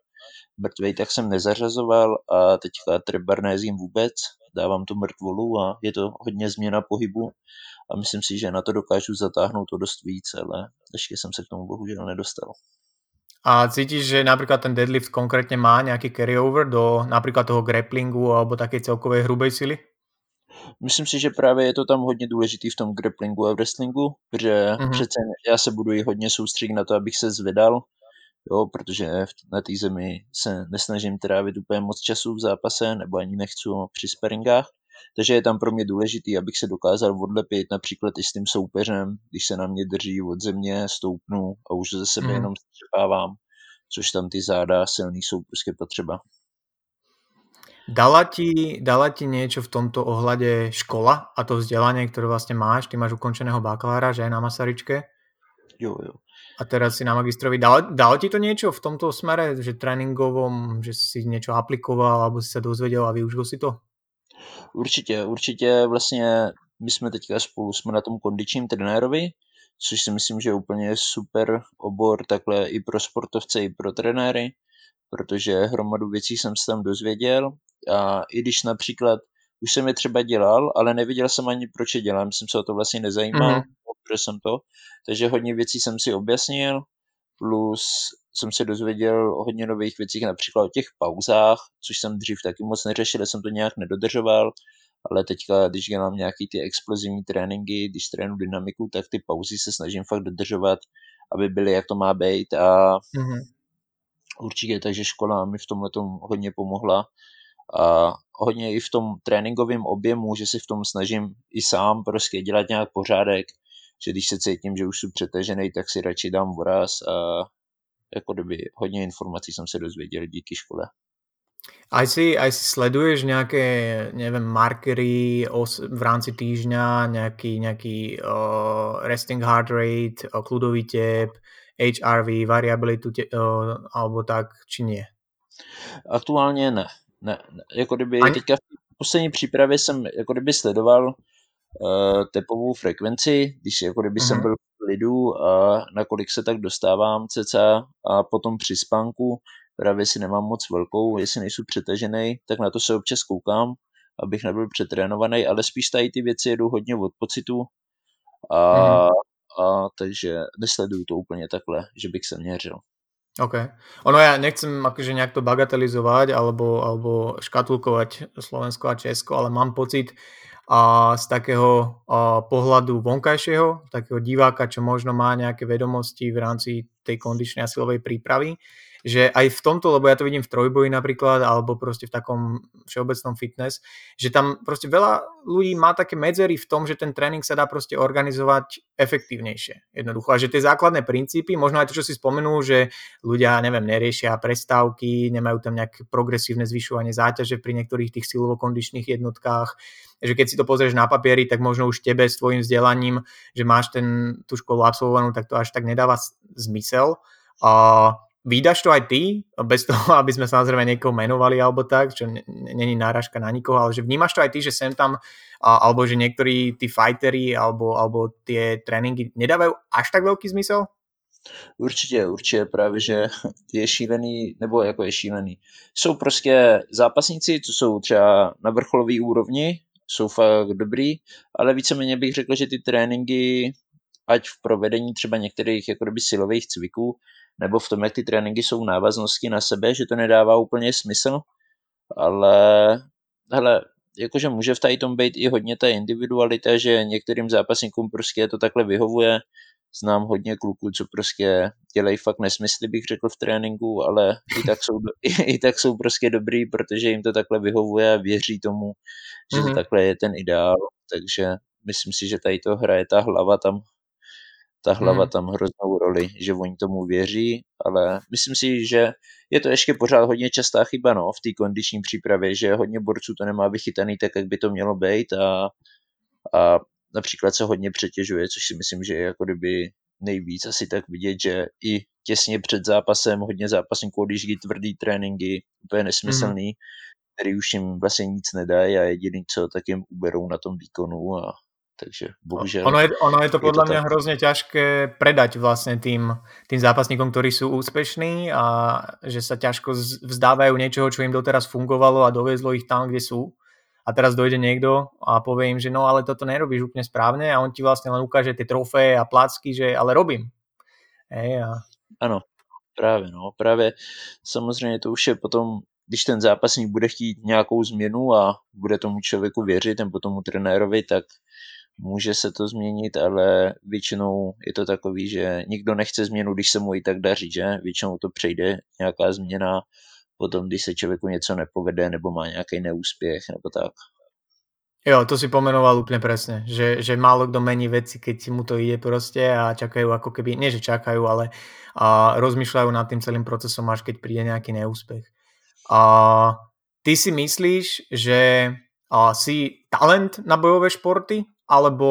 mrtvej tak jsem nezařazoval a teďka trebar nejezdím vůbec, dávám tu mrtvolu a je to hodně změna pohybu a myslím si, že na to dokážu zatáhnout to dost víc, ale ještě jsem se k tomu bohužel nedostal. A cítiš, že napríklad ten deadlift konkrétne má nejaký carryover do napríklad toho grapplingu alebo takej celkovej hrubej sily? Myslím si, že právě je to tam hodně důležitý v tom grapplingu a wrestlingu, protože mm-hmm. přece já se budu i hodně soustředit na to, abych se zvedal, jo, protože na té zemi se nesnažím trávit úplně moc času v zápase, nebo ani nechci při sparingách, takže je tam pro mě důležitý, abych se dokázal odlepit například i s tím soupeřem, když se na mě drží od země, stoupnu a už ze sebe mm. jenom střepávám, což tam ty záda silný jsou prostě potřeba. Dala ti, dala ti niečo v tomto ohľade škola a to vzdelanie, ktoré vlastne máš? Ty máš ukončeného bakalára, že aj na Masaryčke? Jo, jo. A teraz si na magistrovi. Dalo, dalo ti to niečo v tomto smere, že tréningovom, že si niečo aplikoval alebo si sa dozvedel a využil si to? Určitě, určitě vlastně my jsme teďka spolu jsme na tom kondičním trenérovi, což si myslím, že je úplně super obor takhle i pro sportovce, i pro trenéry, protože hromadu věcí jsem se tam dozvěděl a i když například už jsem je třeba dělal, ale neviděl jsem ani proč je dělám, jsem se o to vlastně nezajímal, mm-hmm. proč jsem to, takže hodně věcí jsem si objasnil, plus jsem se dozvěděl o hodně nových věcích, například o těch pauzách, což jsem dřív taky moc neřešil, jsem to nějak nedodržoval, ale teďka, když dělám nějaký ty explozivní tréninky, když trénu dynamiku, tak ty pauzy se snažím fakt dodržovat, aby byly, jak to má být a mm-hmm. Určitě, takže škola mi v tomhle hodně pomohla a hodně i v tom tréninkovém objemu, že si v tom snažím i sám prostě dělat nějak pořádek, že když se cítím, že už jsem přetažený, tak si radši dám voraz a jako doby hodně informací jsem se dozvěděl díky škole. Aj si, aj si sleduješ nejaké, neviem, markery v rámci týždňa, nejaký, nejaký uh, resting heart rate, uh, kľudový tep, HRV, variabilitu te, uh, alebo tak, či nie? Aktuálně ne. ne, ne. Jako kdyby Ani... teďka v poslední přípravě jsem jako kdyby sledoval uh, tepovou frekvenci, když jako kdyby uh-huh. jsem mhm. byl v lidu a nakolik se tak dostávám cca a potom při spánku právě si nemám moc velkou, jestli nejsou přetažený, tak na to se občas koukám, abych nebyl přetrénovaný, ale spíš tady ty věci jedou hodně od pocitu a, mm. A takže nesleduju to úplně takhle, že bych se měřil. OK. Ono ja nechcem akože nejak to bagatelizovať alebo, alebo škatulkovať Slovensko a Česko, ale mám pocit a z takého a, pohľadu vonkajšieho, takého diváka, čo možno má nejaké vedomosti v rámci tej kondičnej a silovej prípravy, že aj v tomto, lebo ja to vidím v trojboji napríklad, alebo proste v takom všeobecnom fitness, že tam proste veľa ľudí má také medzery v tom, že ten tréning sa dá proste organizovať efektívnejšie. Jednoducho. A že tie základné princípy, možno aj to, čo si spomenul, že ľudia, neviem, neriešia prestávky, nemajú tam nejaké progresívne zvyšovanie záťaže pri niektorých tých silovo-kondičných jednotkách, že keď si to pozrieš na papieri, tak možno už tebe s tvojim vzdelaním, že máš ten, tú školu absolvovanú, tak to až tak nedáva zmysel. A Výdaš to aj ty, bez toho, [laughs] aby sme samozrejme niekoho menovali alebo tak, čo není náražka na nikoho, ale že vnímaš to aj ty, že sem tam, alebo že niektorí tí fightery alebo, alebo tie tréninky nedávajú až tak veľký zmysel? Určitě, určitě právě, že [laughs] je šílený, nebo jako je šílený. Jsou prostě zápasníci, co jsou třeba na vrcholové úrovni, jsou fakt dobrý, ale víceméně bych řekl, že ty tréninky, ať v provedení třeba některých jako silových cviků, nebo v tom, jak ty tréninky jsou návaznosti na sebe, že to nedává úplně smysl, ale hele, jakože může v tady tom být i hodně ta individualita, že některým zápasníkům prostě to takhle vyhovuje. Znám hodně kluků, co prostě dělají fakt nesmysly, bych řekl, v tréninku, ale i tak jsou, i, [laughs] i tak jsou prostě dobrý, protože jim to takhle vyhovuje a věří tomu, že mm-hmm. to mhm. takhle je ten ideál. Takže myslím si, že tady to hraje ta hlava tam ta hlava hmm. tam hroznou roli, že oni tomu věří, ale myslím si, že je to ještě pořád hodně častá chyba no, v té kondiční přípravě, že hodně borců to nemá vychytaný tak, jak by to mělo být a, a například se hodně přetěžuje, což si myslím, že je jako kdyby nejvíc asi tak vidět, že i těsně před zápasem hodně zápasníků odjíždí tvrdý tréninky, úplně nesmyslný, mm. který už jim vlastně nic nedají a jediný co, tak jim uberou na tom výkonu a takže bohužel... Ono je, ono je to podľa mňa tak. hrozne ťažké predať vlastne tým, tým zápasníkom, ktorí sú úspešní a že sa ťažko vzdávajú niečoho, čo im doteraz fungovalo a dovezlo ich tam, kde sú. A teraz dojde niekto a povie im, že no ale toto nerobíš úplne správne a on ti vlastne len ukáže tie trofeje a placky, že ale robím. Hej, a... Ano, právě no, právě samozřejmě to už je potom když ten zápasník bude chtít nějakou změnu a bude tomu člověku věřit, nebo tomu trenérovi, tak může se to změnit, ale většinou je to takový, že nikdo nechce změnu, když se mu i tak daří, že? Většinou to přejde nějaká změna, potom když se člověku něco nepovede nebo má nějaký neúspěch nebo tak. Jo, to si pomenoval úplne presne, že, že málo kdo mení veci, keď mu to ide proste a čakajú ako keby, nie že čakajú, ale a rozmýšľajú nad tým celým procesom, až keď príde nejaký neúspech. A ty si myslíš, že a, si talent na bojové športy? Alebo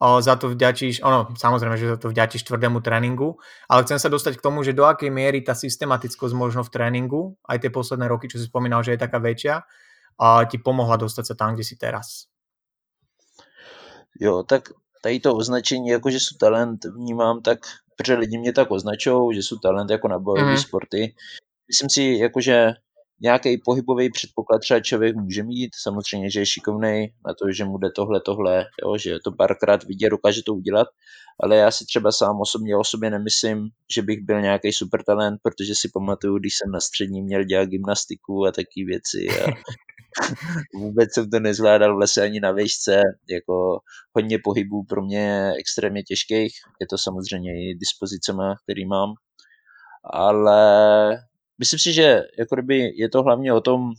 o, za to vďačíš, ono, samozrejme, že za to vďačíš tvrdému tréningu, ale chcem sa dostať k tomu, že do akej miery tá systematickosť možno v tréningu, aj tie posledné roky, čo si spomínal, že je taká väčšia, a ti pomohla dostať sa tam, kde si teraz. Jo, tak tady to označení, jako že jsou talent, vnímám tak, protože lidi mě tak označují, že jsou talent jako na bojové mm-hmm. sporty. Myslím si, jako že nějaký pohybový předpoklad třeba člověk může mít, samozřejmě, že je šikovný na to, že mu jde tohle, tohle, jo, že to párkrát vidí a dokáže to udělat, ale já si třeba sám osobně o sobě nemyslím, že bych byl nějaký super talent, protože si pamatuju, když jsem na střední měl dělat gymnastiku a takové věci a [laughs] vůbec jsem to nezvládal v lese ani na výšce, jako hodně pohybů pro mě extrémně těžkých, je to samozřejmě i dispozicema, který mám, ale myslím si, že jako kdyby je to hlavně o tom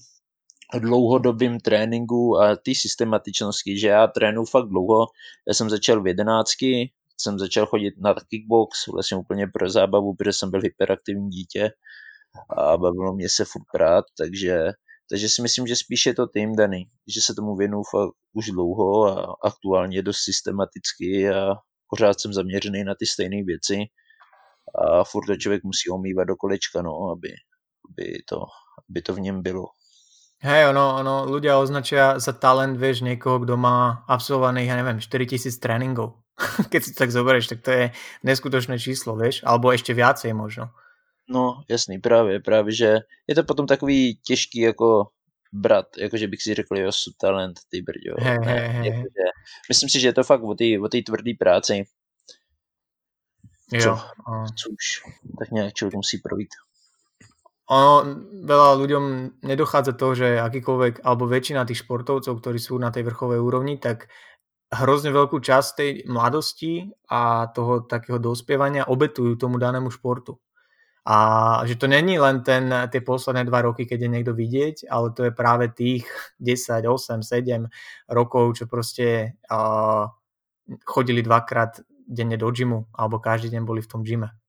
dlouhodobým tréninku a té systematičnosti, že já trénuji fakt dlouho. Já jsem začal v jedenáctky, jsem začal chodit na kickbox, vlastně úplně pro zábavu, protože jsem byl hyperaktivní dítě a bavilo mě se furt prát, takže, takže si myslím, že spíš je to tým daný, že se tomu věnuju fakt už dlouho a aktuálně dost systematicky a pořád jsem zaměřený na ty stejné věci a furt to člověk musí omývat do kolečka, no, aby, aby, to, aby to v něm bylo. Hej, ono, ono, ľudia označia za talent, vieš, niekoho, kto má absolvovaných, ja neviem, 4000 tréningov. Keď si to tak zoberieš, tak to je neskutočné číslo, vieš, alebo ešte viacej možno. No, jasný, právě, právě, že je to potom takový těžký jako brat, jakože bych si řekl, jo, jsou talent, ty brďo. Hey, hey, hey. Jakože, myslím si, že je to fakt o té o tvrdé práci. Jo. Co, co už tak nějak člověk musí projít ono veľa ľuďom nedochádza to, že akýkoľvek, alebo väčšina tých športovcov, ktorí sú na tej vrchovej úrovni, tak hrozne veľkú časť tej mladosti a toho takého dospievania obetujú tomu danému športu. A že to není len ten, tie posledné dva roky, keď je niekto vidieť, ale to je práve tých 10, 8, 7 rokov, čo proste uh, chodili dvakrát denne do gymu, alebo každý deň boli v tom gyme.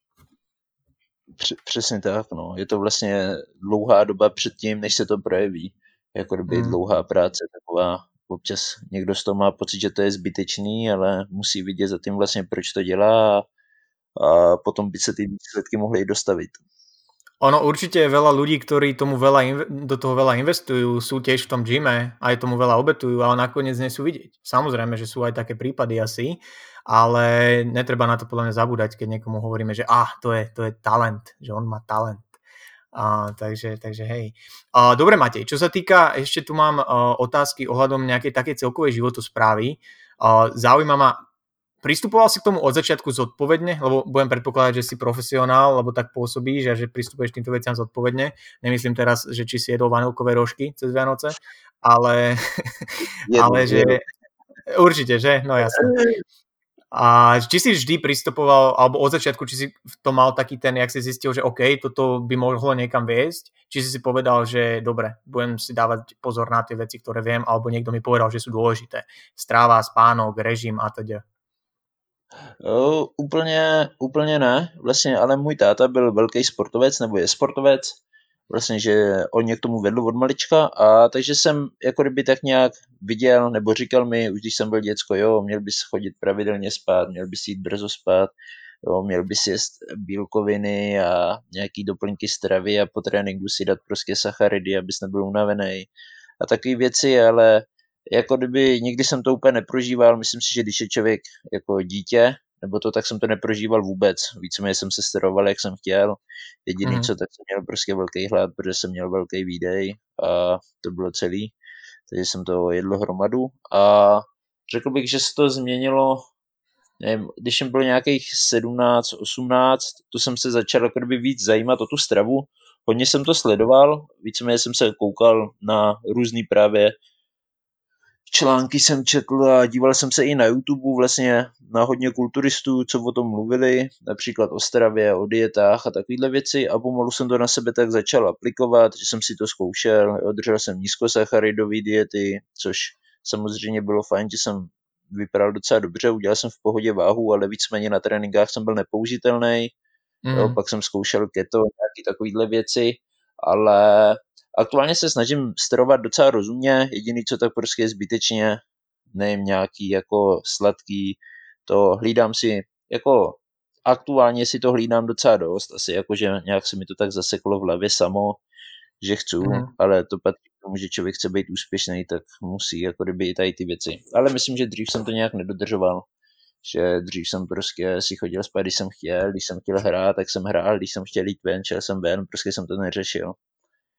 Přesně tak, no. Je to vlastně dlouhá doba předtím, než se to projeví. Jako kdyby hmm. dlouhá práce taková, občas někdo z toho má pocit, že to je zbytečný, ale musí vidět za tím vlastně, proč to dělá a, a potom by se ty výsledky mohly i dostavit. Ono určite je veľa ľudí, ktorí tomu veľa, do toho veľa investujú, sú tiež v tom gyme, aj tomu veľa obetujú, ale nakoniec nie sú vidieť. Samozrejme, že sú aj také prípady asi, ale netreba na to podľa mňa zabúdať, keď niekomu hovoríme, že ah, to je, to je talent, že on má talent. A, takže, takže hej. A, dobre Matej, čo sa týka, ešte tu mám a, otázky ohľadom nejakej takej celkovej životosprávy. A, zaujíma ma, pristupoval si k tomu od začiatku zodpovedne, lebo budem predpokladať, že si profesionál, lebo tak pôsobíš a že pristupuješ týmto veciam zodpovedne. Nemyslím teraz, že či si jedol vanilkové rožky cez Vianoce, ale, [laughs] ale že... Určite, že? No jasne. [laughs] A či si vždy pristupoval, alebo od začiatku, či si to mal taký ten, jak si zistil, že OK, toto by mohlo niekam viesť, či si si povedal, že dobre, budem si dávať pozor na tie veci, ktoré viem, alebo niekto mi povedal, že sú dôležité. Stráva, spánok, režim a teda. Uh, úplně, úplně ne, vlastně, ale můj táta byl velký sportovec, nebo je sportovec, vlastně, že on mě k tomu vedl od malička a takže jsem jako kdyby tak nějak viděl, nebo říkal mi, už když jsem byl děcko, jo, měl bys chodit pravidelně spát, měl bys jít brzo spát, jo, měl bys jíst bílkoviny a nějaký doplňky stravy a po tréninku si dát prostě sacharidy, abys nebyl unavený a takové věci, ale jako kdyby nikdy jsem to úplně neprožíval, myslím si, že když je člověk jako dítě, nebo to, tak jsem to neprožíval vůbec. Víceméně jsem se staroval, jak jsem chtěl. Jediný, mm. co, tak jsem měl prostě velký hlad, protože jsem měl velký výdej a to bylo celý. Takže jsem to jedl hromadu a řekl bych, že se to změnilo nevím, když jsem byl nějakých 17, 18, to jsem se začal jako kdyby víc zajímat o tu stravu. Hodně jsem to sledoval, víceméně jsem se koukal na různý právě články jsem četl a díval jsem se i na YouTube vlastně na hodně kulturistů, co o tom mluvili, například o stravě, o dietách a takovéhle věci. A pomalu jsem to na sebe tak začal aplikovat, že jsem si to zkoušel, održel jsem nízkosacharidové diety, což samozřejmě bylo fajn, že jsem vypadal docela dobře, udělal jsem v pohodě váhu, ale víceméně na tréninkách jsem byl nepoužitelný, mm. jo, pak jsem zkoušel keto, nějaké takovéhle věci, ale Aktuálně se snažím sterovat docela rozumně, jediný, co tak prostě je zbytečně, nevím, nějaký jako sladký, to hlídám si, jako aktuálně si to hlídám docela dost, asi jako, že nějak se mi to tak zaseklo v hlavě samo, že chci, mm. ale to patří k tomu, že člověk chce být úspěšný, tak musí jako kdyby i tady ty věci. Ale myslím, že dřív jsem to nějak nedodržoval, že dřív jsem prostě si chodil spát, když jsem chtěl, když jsem chtěl hrát, tak jsem hrál, když jsem chtěl jít ven, šel jsem ven, prostě jsem to neřešil.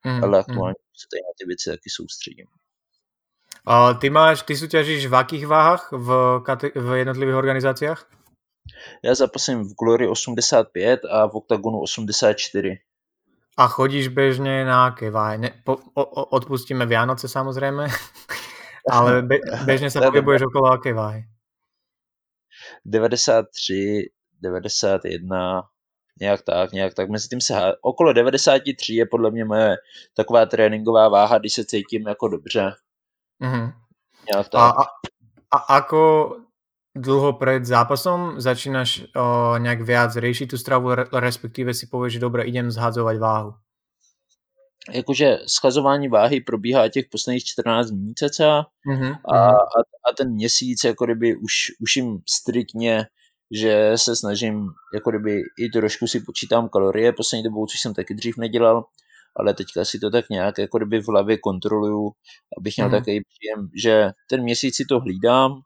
Mm, ale aktuálně mm. se tady na ty věci taky soustředím. A ty máš, ty súťažíš v akých váhách v, v jednotlivých organizáciách? Já zapasím v Glory 85 a v Octagonu 84. A chodíš bežně na aké váhy? Ne, po, o, odpustíme Vianoce samozřejmě, [laughs] ale be, bežně se [laughs] pohybuješ okolo aké váhy? 93, 91, Nějak tak, nějak tak. Mezi tím se há... okolo 93 je podle mě moje taková tréninková váha, když se cítím jako dobře. Mm-hmm. Nějak tak. A, a, a ako dlho pred zápasom začínaš o, nejak viac riešiť tú stravu, respektíve si povieš, že dobre, idem zhadzovať váhu? jakože schazování váhy probíhá těch posledních 14 dní cca mm-hmm. a, a, a ten měsíc jako kdyby už, už jim striktně, že se snažím jako kdyby i trošku si počítám kalorie poslední dobou, což jsem taky dřív nedělal, ale teďka si to tak nějak jako kdyby v hlavě kontroluju, abych měl mm-hmm. takový příjem, že ten měsíc si to hlídám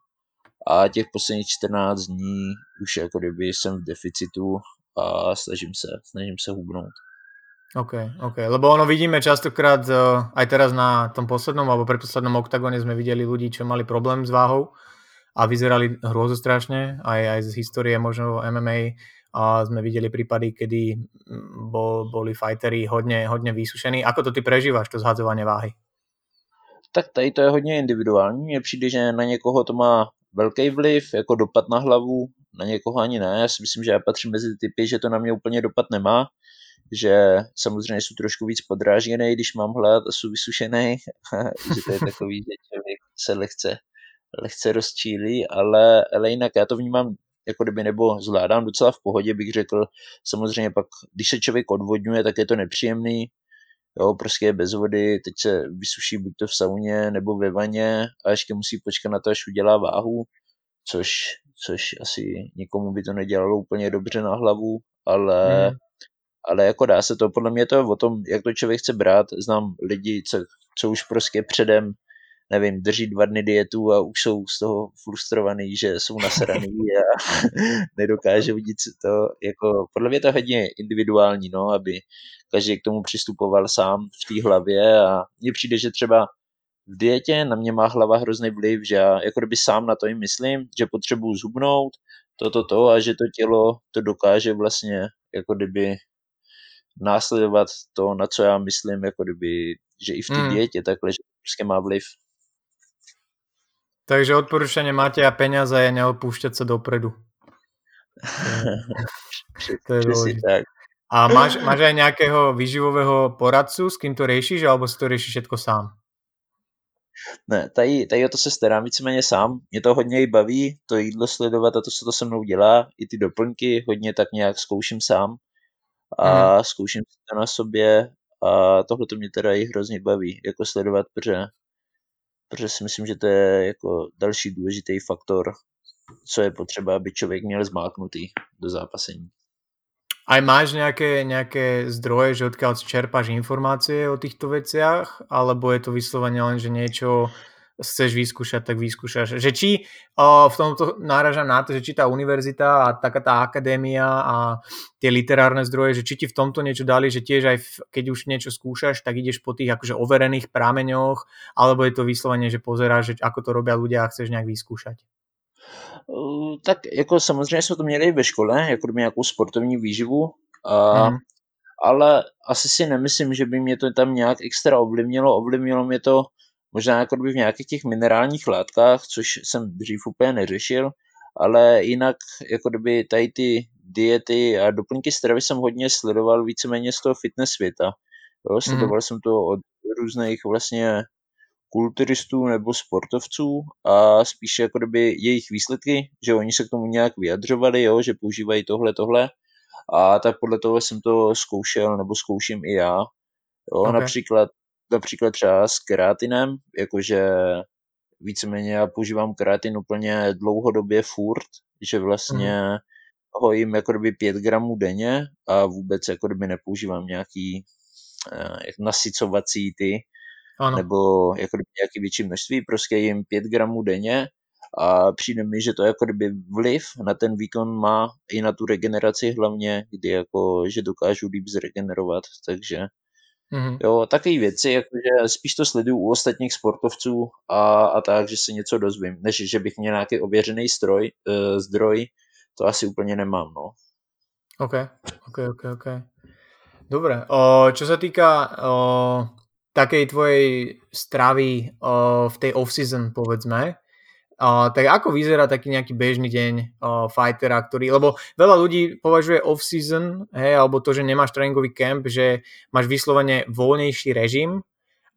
a těch posledních 14 dní už jako kdyby jsem v deficitu a snažím se, snažím se hubnout. OK, OK. Lebo ono vidíme častokrát, uh, aj teraz na tom poslednom alebo predposlednom oktagone sme videli ľudí, čo mali problém s váhou a vyzerali strašne, aj, aj z histórie možno MMA a sme videli prípady, kedy bol, boli fightery hodně, hodně vysušení. Ako to ty prežíváš, to zhadzovanie váhy? Tak tady to je hodně individuální. Mně přijde, že na někoho to má velký vliv, jako dopad na hlavu, na někoho ani ne. Já si myslím, že já patřím mezi typy, že to na mě úplně dopad nemá že samozřejmě jsou trošku víc podrážděný, když mám hlad a jsou vysušený, [laughs] že to je takový, že člověk se lehce, lehce rozčílí, ale, ale jinak já to vnímám jako kdyby nebo zvládám docela v pohodě, bych řekl. Samozřejmě pak, když se člověk odvodňuje, tak je to nepříjemný, jo, prostě je bez vody, teď se vysuší buď to v sauně nebo ve vaně a ještě musí počkat na to, až udělá váhu, což, což asi nikomu by to nedělalo úplně dobře na hlavu, ale hmm ale jako dá se to, podle mě to je o tom, jak to člověk chce brát. Znám lidi, co, co už prostě předem, nevím, drží dva dny dietu a už jsou z toho frustrovaný, že jsou nasraný [laughs] a [laughs] nedokáže vidět si to. Jako, podle mě to je hodně individuální, no, aby každý k tomu přistupoval sám v té hlavě a mně přijde, že třeba v dietě na mě má hlava hrozný vliv, že já jako kdyby sám na to i myslím, že potřebuju zhubnout, toto, to, to a že to tělo to dokáže vlastně jako kdyby následovat to, na co já myslím, jako kdyby, že i v té mm. dietě takhle, že prostě má vliv. Takže odporúčanie máte a peniaze je neopúšťať sa dopredu. to je Přesně tak. A máš, máš aj nejakého výživového poradcu, s kým to riešiš, alebo si to riešiš všetko sám? Ne, tady, tady o to se starám víceméně sám. Mě to hodně i baví, to jídlo sledovat a to, co to se mnou dělá, i ty doplňky, hodně tak nějak zkouším sám a mm. zkouším to na sobě a tohle to mě teda i hrozně baví, jako sledovat, protože, protože si myslím, že to je jako další důležitý faktor, co je potřeba, aby člověk měl zmáknutý do zápasení. A máš nějaké, nějaké zdroje, že odkiaľ čerpáš informácie o týchto veciach, alebo je to vyslovene len, že niečo chceš vyskúšať, tak vyskúšaš. Že či o, v tomto náražam na to, že či tá univerzita a taká tá akadémia a tie literárne zdroje, že či ti v tomto niečo dali, že tiež aj v, keď už niečo skúšaš, tak ideš po tých akože overených prámeňoch, alebo je to vyslovene, že pozeráš, že ako to robia ľudia a chceš nejak vyskúšať? Uh, tak jako samozřejmě jsme to měli i ve škole, jako nějakou sportovní výživu, a, hmm. ale asi si nemyslím, že by mě to tam nějak extra ovlivnilo. Ovlivnilo mě to možná jako by v nějakých těch minerálních látkách, což jsem dřív úplně neřešil, ale jinak jako kdyby tady ty diety a doplňky stravy jsem hodně sledoval víceméně z toho fitness světa. Jo, mhm. sledoval mm. jsem to od různých vlastně kulturistů nebo sportovců a spíše jako kdyby jejich výsledky, že oni se k tomu nějak vyjadřovali, jo, že používají tohle, tohle a tak podle toho jsem to zkoušel nebo zkouším i já. Jo, okay. Například například třeba s keratinem, jakože víceméně já používám keratin úplně dlouhodobě furt, že vlastně mm. ho jim jako kdyby 5 gramů denně a vůbec jako kdyby nepoužívám nějaký eh, nasycovací ty, ano. nebo jako kdyby nějaký větší množství, prostě jim 5 gramů denně a přijde mi, že to jako kdyby vliv na ten výkon má i na tu regeneraci hlavně, kdy jako, že dokážu líp zregenerovat, takže Mm-hmm. Jo, takové věci, jakože spíš to sleduju u ostatních sportovců a, a tak, že se něco dozvím, než že bych měl nějaký ověřený stroj, uh, zdroj, to asi úplně nemám, no. OK, OK, OK, OK. Dobre, o, čo sa týka o, takej tvojej stravy o, v tej off-season, povedzme, Uh, tak ako vyzerá taký nejaký bežný deň uh, fightera, ktorý, lebo veľa ľudí považuje off-season, hej, alebo to, že nemáš tréningový camp, že máš vyslovene voľnejší režim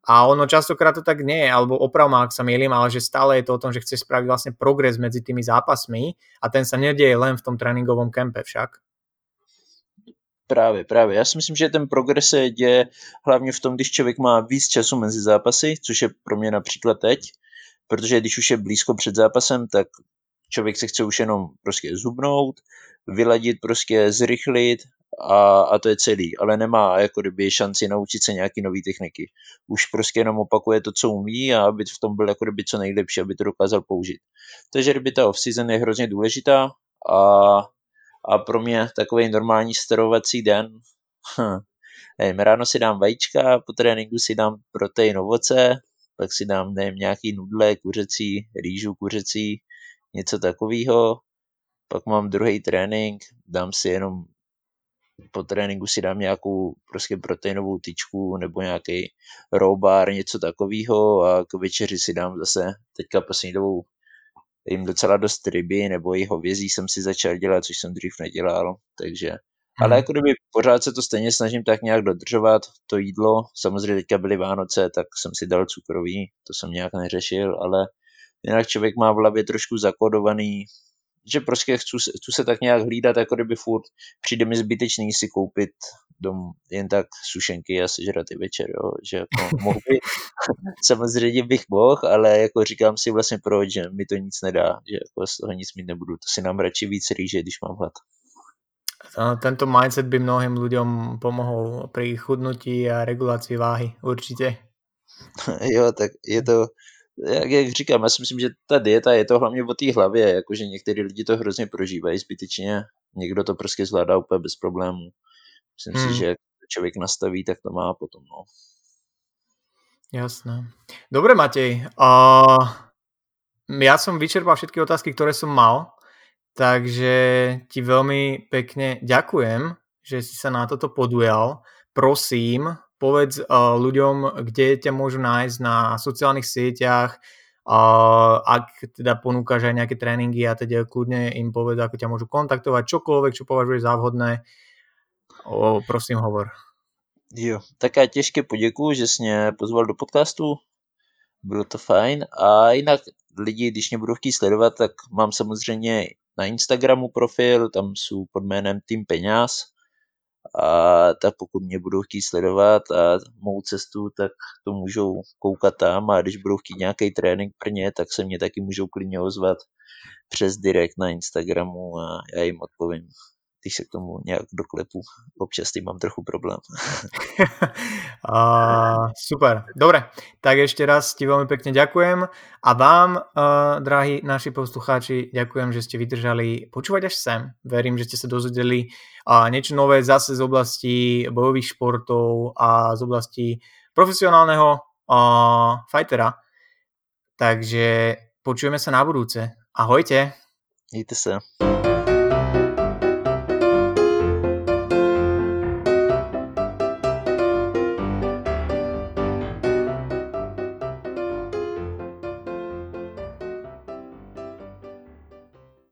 a ono častokrát to tak nie je, alebo oprav ma, ak sa milím, ale že stále je to o tom, že chce spraviť vlastne progres medzi tými zápasmi a ten sa nedieje len v tom tréningovom kempe však. Právě, právě. Já si myslím, že ten progres se děje hlavně v tom, když člověk má víc času mezi zápasy, což je pro mě například teď, protože když už je blízko před zápasem, tak člověk se chce už jenom prostě zhubnout, vyladit, prostě zrychlit a, a to je celý, ale nemá jako kdyby šanci naučit se nějaký nové techniky. Už prostě jenom opakuje to, co umí a aby v tom byl jako kdyby co nejlepší, aby to dokázal použít. Takže kdyby ta off-season je hrozně důležitá a, a pro mě takový normální starovací den, hm, nevím, ráno si dám vajíčka, po tréninku si dám protein ovoce, pak si dám, nevím, nějaký nudle kuřecí, rýžu kuřecí, něco takového. Pak mám druhý trénink, dám si jenom po tréninku si dám nějakou prostě proteinovou tyčku nebo nějaký bar, něco takového a k večeři si dám zase teďka poslední dobou jim docela dost ryby nebo i hovězí jsem si začal dělat, což jsem dřív nedělal, takže ale mhm. jako kdyby pořád se to stejně snažím tak nějak dodržovat, to jídlo. Samozřejmě teďka byly Vánoce, tak jsem si dal cukrový, to jsem nějak neřešil, ale jinak člověk má v hlavě trošku zakodovaný, že prostě chci, chci se tak nějak hlídat, jako kdyby furt přijde mi zbytečný si koupit dom jen tak sušenky a sežrat i večer, jo? že jako [laughs] mohl by, samozřejmě bych mohl, ale jako říkám si vlastně proč, že mi to nic nedá, že jako z toho nic mít nebudu, to si nám radši víc rýže, když mám hlad. Tento mindset by mnohým ľuďom pomohol pri chudnutí a regulaci váhy, určitě. [laughs] Jo, tak je to, jak, jak říkám, já si myslím, že ta dieta je to hlavně o té hlavě, jakože některý lidi to hrozně prožívají zbytečně, někdo to prostě zvládá úplně bez problémů. Myslím hmm. si, že jak člověk nastaví, tak to má potom, no. Jasné. Dobre, Matej. Uh, ja som vyčerpal všetky otázky, ktoré som mal. Takže ti veľmi pekne ďakujem, že si sa na toto podujal. Prosím, povedz uh, ľuďom, kde ťa môžu nájsť na sociálnych sieťach, uh, ak teda ponúkaš aj nejaké tréningy a teda kľudne im povedz, ako ťa môžu kontaktovať, čokoľvek, čo považuješ za vhodné. O, prosím, hovor. Jo, tak já těžké poděkuju, že jsi mě pozval do podcastu. Bylo to fajn. A jinak lidi, když mě budou chtít sledovat, tak mám samozřejmě na Instagramu profil, tam jsou pod jménem Tým Peňáz a tak pokud mě budou chtít sledovat a mou cestu, tak to můžou koukat tam. A když budou chtít nějaký trénink pro ně, tak se mě taky můžou klidně ozvat přes direkt na Instagramu a já jim odpovím když se k tomu nějak doklepu. Občas tým mám trochu problém. [laughs] [laughs] uh, super, dobre. Tak ešte raz ti veľmi pekne ďakujem a vám, uh, drahí naši poslucháči, ďakujem, že ste vydržali počúvať až sem. Verím, že ste sa dozvedeli uh, niečo nové zase z oblasti bojových športov a z oblasti profesionálneho uh, fightera. Takže počujeme sa na budúce. Ahojte. Mějte se.